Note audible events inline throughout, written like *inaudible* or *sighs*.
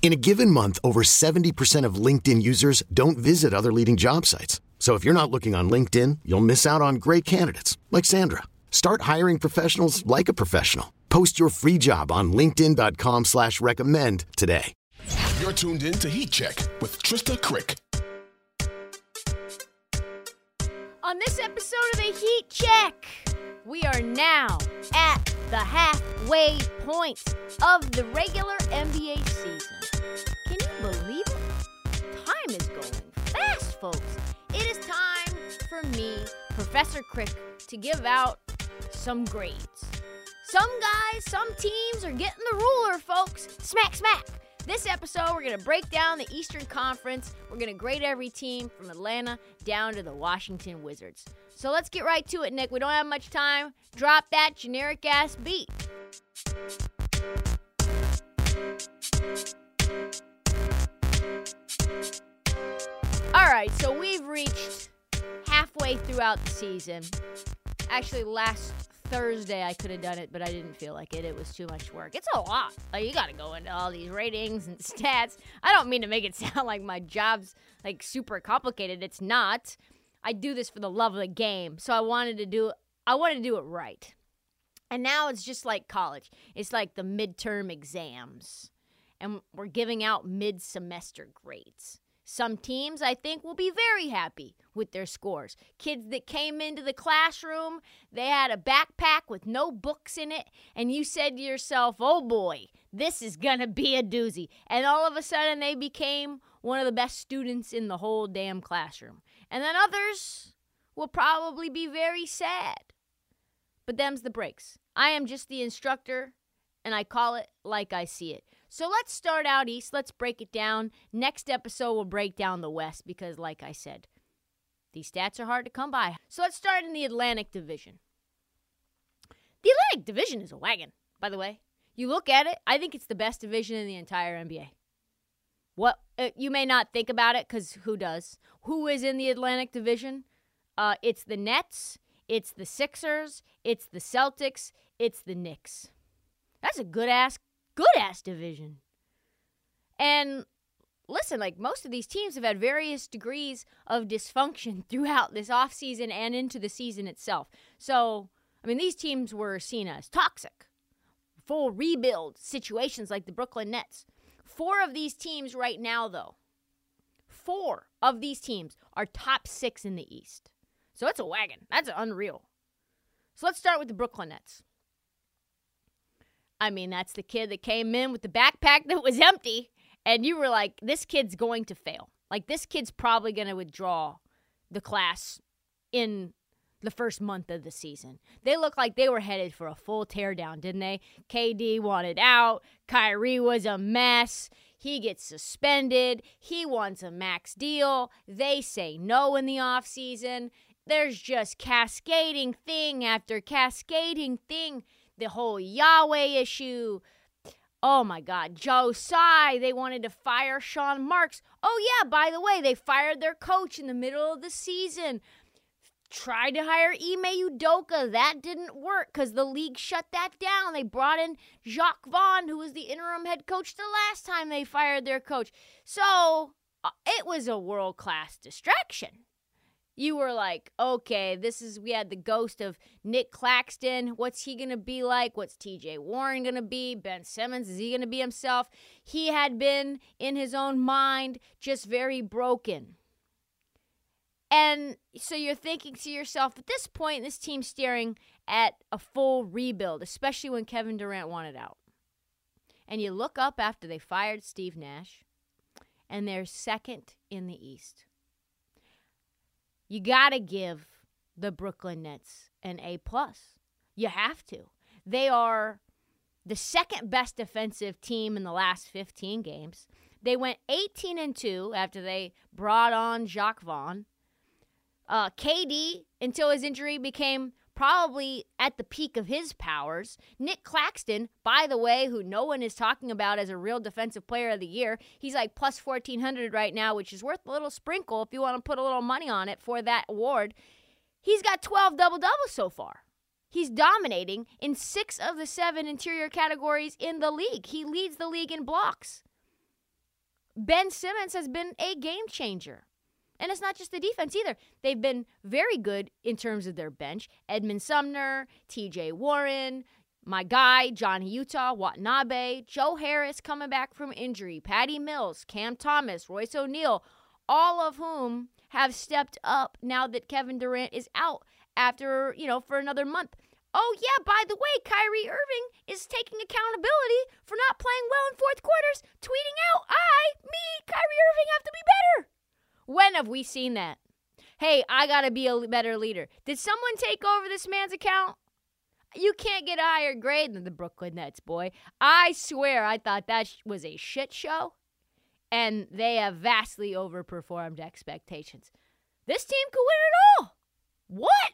In a given month, over 70% of LinkedIn users don't visit other leading job sites. So if you're not looking on LinkedIn, you'll miss out on great candidates like Sandra. Start hiring professionals like a professional. Post your free job on LinkedIn.com slash recommend today. You're tuned in to Heat Check with Trista Crick. On this episode of the Heat Check, we are now at the halfway point of the regular NBA season. Folks. It is time for me, Professor Crick, to give out some grades. Some guys, some teams are getting the ruler, folks. Smack, smack. This episode, we're going to break down the Eastern Conference. We're going to grade every team from Atlanta down to the Washington Wizards. So let's get right to it, Nick. We don't have much time. Drop that generic ass beat. Throughout the season. Actually, last Thursday I could have done it, but I didn't feel like it. It was too much work. It's a lot. Like you got to go into all these ratings and *laughs* stats. I don't mean to make it *laughs* sound like my job's like super complicated. It's not. I do this for the love of the game. So I wanted to do I wanted to do it right. And now it's just like college. It's like the midterm exams. And we're giving out mid-semester grades. Some teams, I think, will be very happy with their scores. Kids that came into the classroom, they had a backpack with no books in it, and you said to yourself, oh boy, this is going to be a doozy. And all of a sudden, they became one of the best students in the whole damn classroom. And then others will probably be very sad. But them's the breaks. I am just the instructor, and I call it like I see it. So let's start out east. Let's break it down. Next episode, we'll break down the west because, like I said, these stats are hard to come by. So let's start in the Atlantic Division. The Atlantic Division is a wagon, by the way. You look at it, I think it's the best division in the entire NBA. What uh, you may not think about it because who does? Who is in the Atlantic Division? Uh, it's the Nets, it's the Sixers, it's the Celtics, it's the Knicks. That's a good ass, good ass division. And listen, like most of these teams have had various degrees of dysfunction *laughs* throughout this offseason and into the season itself. So, I mean, these teams were seen as toxic, full rebuild situations like the Brooklyn Nets. Four of these teams right now, though, four of these teams are top six in the East. So it's a wagon. That's unreal. So let's start with the Brooklyn Nets. I mean, that's the kid that came in with the backpack that was empty, and you were like, this kid's going to fail. Like, this kid's probably going to withdraw the class in the first month of the season. They looked like they were headed for a full teardown, didn't they? KD wanted out. Kyrie was a mess. He gets suspended. He wants a max deal. They say no in the offseason. There's just cascading thing after cascading thing. The whole Yahweh issue. Oh my God. Joe Tsai, they wanted to fire Sean Marks. Oh, yeah, by the way, they fired their coach in the middle of the season tried to hire Ime Udoka. That didn't work because the league shut that down. They brought in Jacque Vaughn, who was the interim head coach the last time they fired their coach. So uh, it was a world class distraction. You were like, okay, this is, we had the ghost of Nick Claxton. What's he to be like? What's TJ Warren to be? Ben Simmons, is he to be himself? He had been in his own mind just very broken. And so you're thinking to yourself, at this point, this team's staring at a full rebuild, especially when Kevin Durant wanted out. And you look up after they fired Steve Nash, and they're second in the East. You got to give the Brooklyn Nets an A plus. You have to. They are the second best defensive team in the last 15 games. They went 18 and 2 after they brought on Jacque Vaughn. Uh, KD, until his injury, became probably at the peak of his powers. Nick Claxton, by the way, who no one is talking about as a real defensive player of the year, he's like plus 1400 right now, which is worth a little sprinkle if you want to put a little money on it for that award. He's got 12 double doubles so far. He's dominating in six of the seven interior categories in the league. He leads the league in blocks. Ben Simmons has been a game changer. And it's not just the defense either. They've been very good in terms of their bench. Edmund Sumner, TJ Warren, my guy, Johnny Utah, Watanabe, Joe Harris coming back from injury, Patty Mills, Cam Thomas, Royce O'Neale, all of whom have stepped up now that Kevin Durant is out after, you know, for another month. Oh, yeah, by the way, Kyrie Irving is taking accountability for not playing well in fourth quarters, tweeting out, I, me, Kyrie Irving have to be better. When have we seen that? Hey, I got to be a better leader. Did someone take over this man's account? You can't get a higher grade than the Brooklyn Nets, boy. I swear I thought that was a shit show, and they have vastly overperformed expectations. This team could win it all. What?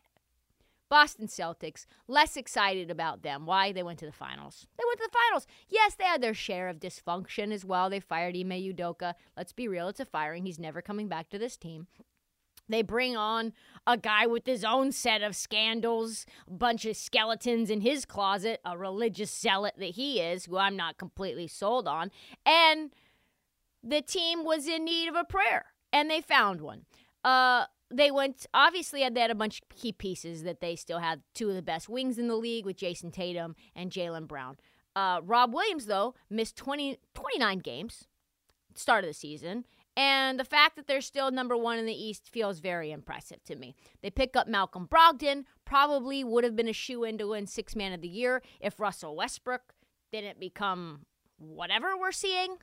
Boston Celtics, less excited about them. Why? They went to the finals. They went to the finals. Yes, they had their share of dysfunction as well. They fired Ime Udoka. Let's be real, it's a firing. He's never coming back to this team. They bring on a guy with his own set of scandals, a bunch of skeletons in his closet, a religious zealot that he is, who I'm not completely sold on. And the team was in need of a prayer, and they found one. Uh, they went obviously they had a bunch of key pieces that they still had two of the best wings in the league with Jayson Tatum and Jaylen Brown. Uh, Rob Williams though missed 20, 29 games start of the season. And the fact that they're still number one in the East feels very impressive to me. They pick up Malcolm Brogdon, probably would have been a shoe in to win six man of the year if Russell Westbrook didn't become whatever we're seeing.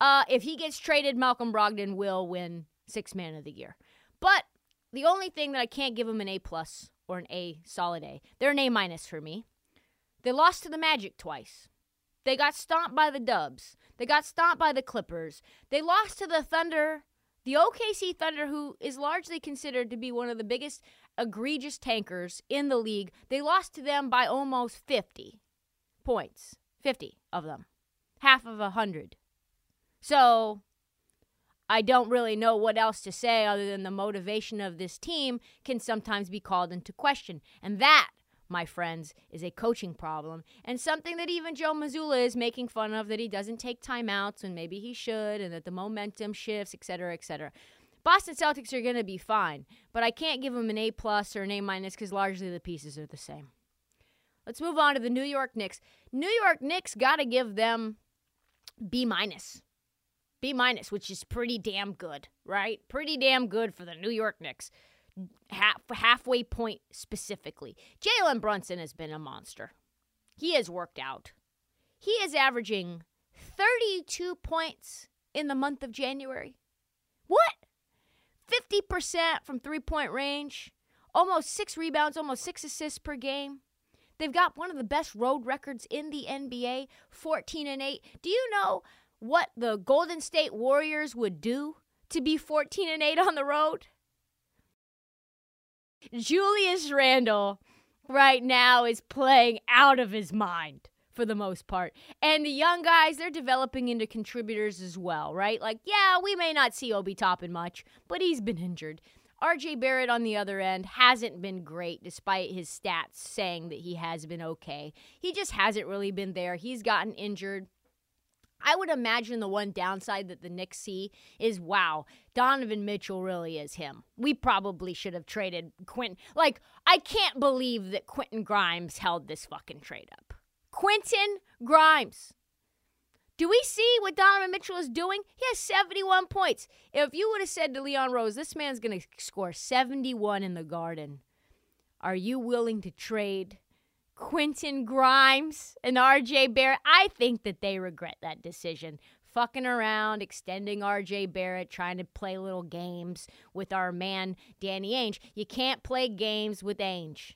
Uh, if he gets traded, Malcolm Brogdon will win six man of the year. But the only thing that I can't give them an A plus or an A solid A, they're an A minus for me. They lost to the Magic twice. They got stomped by the Dubs. They got stomped by the Clippers. They lost to the Thunder, the OKC Thunder, who is largely considered to be one of the biggest egregious tankers in the league. They lost to them by almost 50 points. 50 of them. Half of a 100. So I don't really know what else to say other than the motivation of this team can sometimes be called into question. And that, my friends, is a coaching problem and something that even Joe Mazzulla is making fun of that he doesn't take timeouts when maybe he should and that the momentum shifts, et cetera, et cetera. Boston Celtics are going to be fine, but I can't give them an A plus or an A minus because largely the pieces are the same. Let's move on to the New York Knicks. New York Knicks got to give them B minus. Minus, which is pretty damn good, right? Pretty damn good for the New York Knicks. Half, halfway point specifically. Jalen Brunson has been a monster. He has worked out. He is averaging 32 points in the month of January. What? 50% from three point range, almost six rebounds, almost six assists per game. They've got one of the best road records in the NBA, 14 and 8. Do you know what the Golden State Warriors would do to be 14 and 8 on the road? Julius Randle right now is playing out of his mind for the most part. And the young guys, they're developing into contributors as well, right? Like, yeah, we may not see Obi Toppin much, but he's been injured. RJ Barrett, on the other end, hasn't been great despite his stats saying that he has been okay. He just hasn't really been there. He's gotten injured. I would imagine the one downside that the Knicks see is wow, Donovan Mitchell really is him. We probably should have traded Quentin. Like, I can't believe that Quentin Grimes held this fucking trade up. Quentin Grimes. Do we see what Donovan Mitchell is doing? He has 71 points. If you would have said to Leon Rose, this man's going to score 71 in the garden, are you willing to trade Quentin Grimes and RJ Barrett? I think that they regret that decision. Fucking around, extending RJ Barrett, trying to play little games with our man Danny Ainge. You can't play games with Ainge.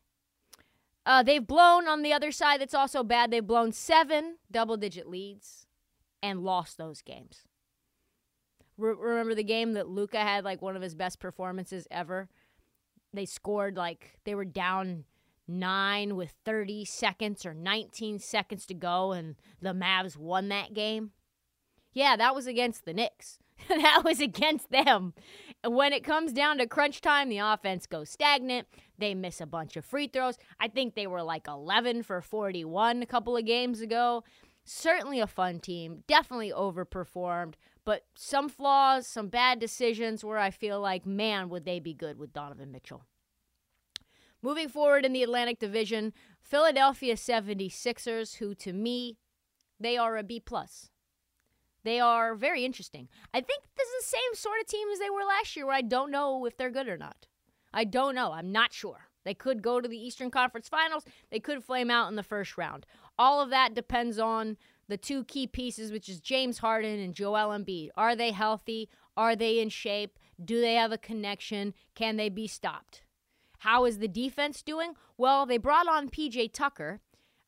Uh, they've blown on the other side. That's also bad. They've blown seven double digit leads and lost those games. Re- remember the game that Luka had like one of his best performances ever? They scored like they were down nine with 30 seconds or 19 seconds to go, and the Mavs won that game. Yeah, that was against the Knicks. *laughs* that was against them. When it comes down to crunch time, the offense goes stagnant. They miss a bunch of free throws. I think they were like 11 for 41 a couple of games ago. Certainly a fun team. Definitely overperformed, but some flaws, some bad decisions where I feel like, man, would they be good with Donovan Mitchell. Moving forward in the Atlantic Division, Philadelphia 76ers, who to me, they are a B plus. They are very interesting. I think this is the same sort of team as they were last year, where I don't know if they're good or not. I don't know. I'm not sure. They could go to the Eastern Conference Finals. They could flame out in the first round. All of that depends on the two key pieces, which is James Harden and Joel Embiid. Are they healthy? Are they in shape? Do they have a connection? Can they be stopped? How is the defense doing? Well, they brought on PJ Tucker,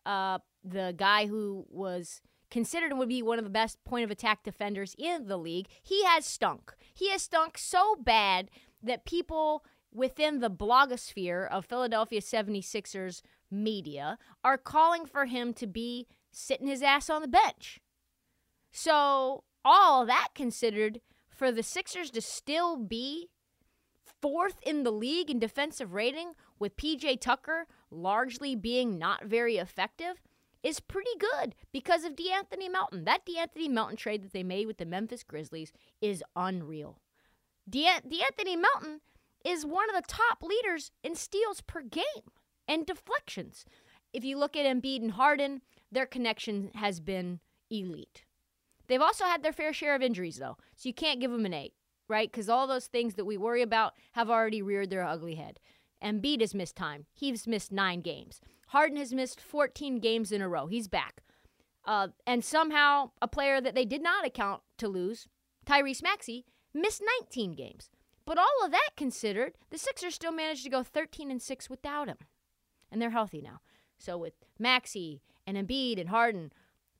uh, the guy who was considered and would be one of the best point of attack defenders in the league. He has stunk. He has stunk so bad that people within the blogosphere of Philadelphia 76ers media are calling for him to be sitting his ass on the bench. So, all that considered, for the Sixers to still be fourth in the league in defensive rating, with PJ Tucker largely being not very effective, is pretty good because of DeAnthony Melton. That DeAnthony Melton trade that they made with the Memphis Grizzlies is unreal. De- DeAnthony Melton is one of the top leaders in steals per game and deflections. If you look at Embiid and Harden, their connection has been elite. They've also had their fair share of injuries, though, so you can't give them an eight, right? Because all those things that we worry about have already reared their ugly head. Embiid has missed time. He's missed nine games. Harden has missed 14 games in a row. He's back. Uh, and somehow, a player that they did not account to lose, Tyrese Maxey, missed 19 games. But all of that considered, the Sixers still managed to go 13 and 6 without him. And they're healthy now. So with Maxey and Embiid and Harden,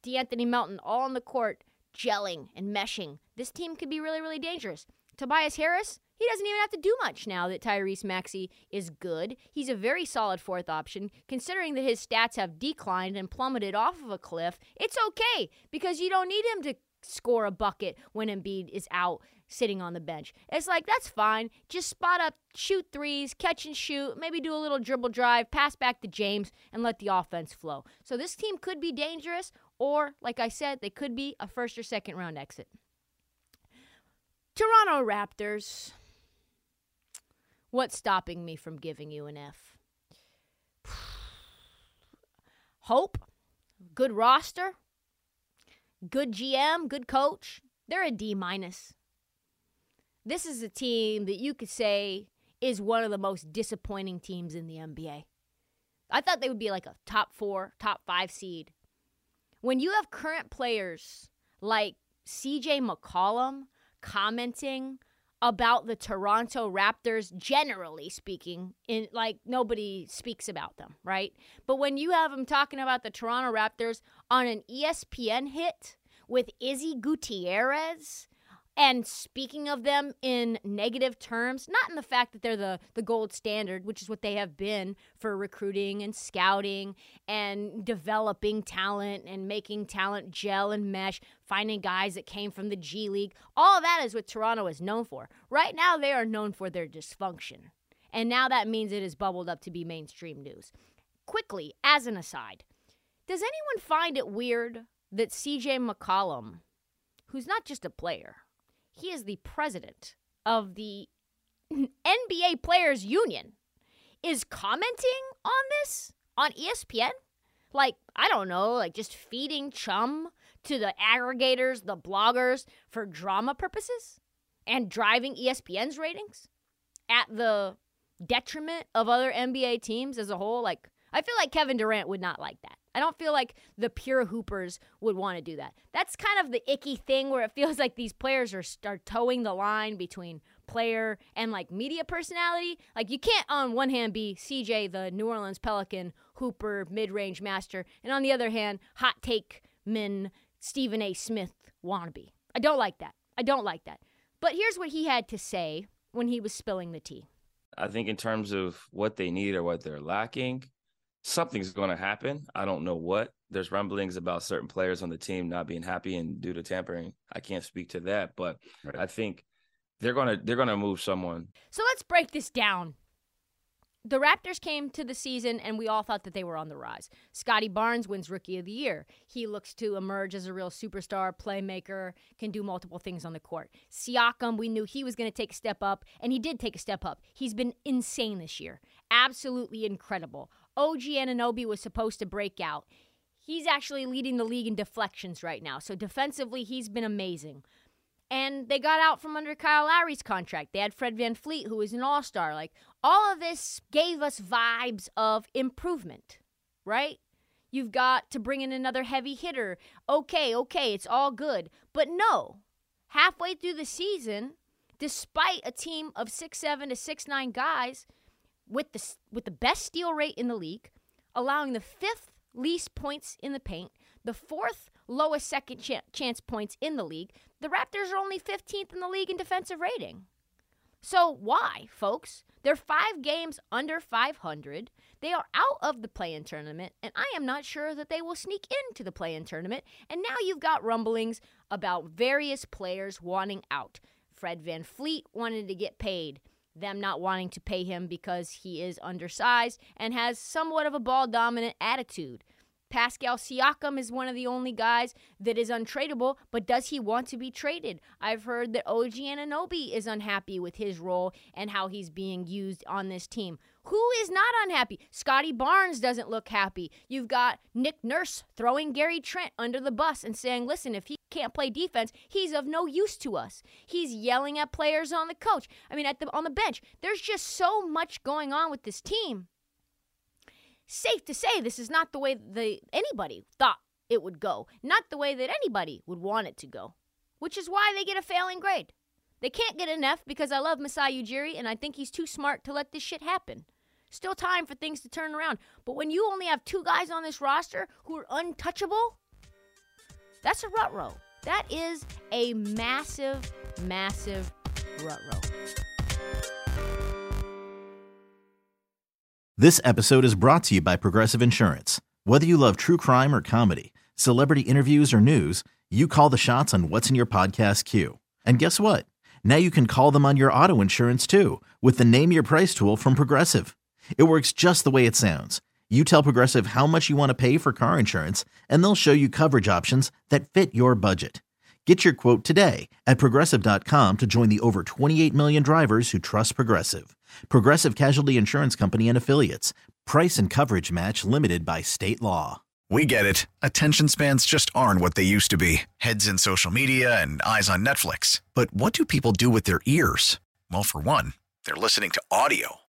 DeAnthony Melton all on the court, gelling and meshing, this team could be really, really dangerous. Tobias Harris, he doesn't even have to do much now that Tyrese Maxey is good. He's a very solid fourth option. Considering that his stats have declined and plummeted off of a cliff, it's okay because you don't need him to score a bucket when Embiid is out sitting on the bench. It's like, that's fine. Just spot up, shoot threes, catch and shoot, maybe do a little dribble drive, pass back to James, and let the offense flow. So this team could be dangerous, or, like I said, they could be a first or second round exit. Toronto Raptors. What's stopping me from giving you an F? *sighs* Hope, good roster, good GM, good coach. They're a D minus. This is a team that you could say is one of the most disappointing teams in the NBA. I thought they would be like a top four, top five seed. When you have current players like CJ McCollum commenting about the Toronto Raptors generally speaking in like nobody speaks about them, right? But when you have them talking about the Toronto Raptors on an ESPN hit with Izzy Gutierrez and speaking of them in negative terms, not in the fact that they're the, the gold standard, which is what they have been for recruiting and scouting and developing talent and making talent gel and mesh, finding guys that came from the G League. All that is what Toronto is known for. Right now, they are known for their dysfunction. And now that means it is bubbled up to be mainstream news. Quickly, as an aside, does anyone find it weird that CJ McCollum, who's not just a player, he is the president of the *laughs* NBA Players Union, is commenting on this on ESPN? Like, I don't know, like just feeding chum to the aggregators, the bloggers for drama purposes and driving ESPN's ratings at the detriment of other NBA teams as a whole. Like, I feel like Kevin Durant would not like that. I don't feel like the pure hoopers would want to do that. That's kind of the icky thing where it feels *laughs* like these players are, are towing the line between player and like media personality. Like you can't on one hand be CJ the New Orleans Pelican hooper mid-range master and on the other hand hot take men Stephen A Smith wannabe. I don't like that. I don't like that. But here's what he had to say when he was spilling the tea. I think in terms of what they need or what they're lacking, something's going to happen. I don't know what. There's rumblings about certain players on the team not being happy and due to tampering. I can't speak to that, but right. I think they're going to they're going to move someone. So let's break this down. The Raptors came to the season and we all thought that they were on the rise. Scottie Barnes wins Rookie of the Year. He looks to emerge as a real superstar, playmaker, can do multiple things on the court. Siakam, we knew he was going to take a step up, and he did take a step up. He's been insane this year. Absolutely incredible. OG Anunoby was supposed to break out. He's actually leading the league in deflections right now. So defensively, he's been amazing. And they got out from under Kyle Lowry's contract. They had Fred Van VanVleet, who is an all star. Like, all of this gave us vibes of improvement, right? You've got to bring in another heavy hitter. Okay, okay, it's all good. But no, halfway through the season, despite a team of six seven to six nine guys, with the with the best steal rate in the league, allowing the fifth least points in the paint, the fourth lowest second ch- chance points in the league. The Raptors are only 15th in the league in defensive rating. So why, folks? They're 5 games under 500. They are out of the play-in tournament, and I am not sure that they will sneak into the play-in tournament. And now you've got rumblings about various players wanting out. Fred VanVleet wanted to get paid them not wanting to pay him because he is undersized and has somewhat of a ball dominant attitude. Pascal Siakam is one of the only guys that is untradeable, but does he want to be traded? I've heard that OG Anunoby is unhappy with his role and how he's being used on this team. Who is not unhappy? Scottie Barnes doesn't look happy. You've got Nick Nurse throwing Gary Trent under the bus and saying, listen, if he can't play defense, he's of no use to us. He's yelling at players on the coach. I mean, at the on the bench. There's just so much going on with this team safe to say this is not the way the anybody thought it would go, not the way that anybody would want it to go, which is why they get a failing grade. They can't get an F because I love Masai Ujiri and I think he's too smart to let this shit happen. Still time for things to turn around. But when you only have two guys on this roster who are untouchable, that's a rut row. That is a massive, massive rut row. This episode is brought to you by Progressive Insurance. Whether you love true crime or comedy, celebrity interviews or news, you call the shots on what's in your podcast queue. And guess what? Now you can call them on your auto insurance too with the Name Your Price tool from Progressive. It works just the way it sounds. You tell Progressive how much you want to pay for car insurance, and they'll show you coverage options that fit your budget. Get your quote today at progressive.com to join the over 28 million drivers who trust Progressive. Progressive Casualty Insurance Company and Affiliates. Price and coverage match limited by state law. We get it. Attention spans just aren't what they used to be heads in social media and eyes on Netflix. But what do people do with their ears? Well, for one, they're listening to audio.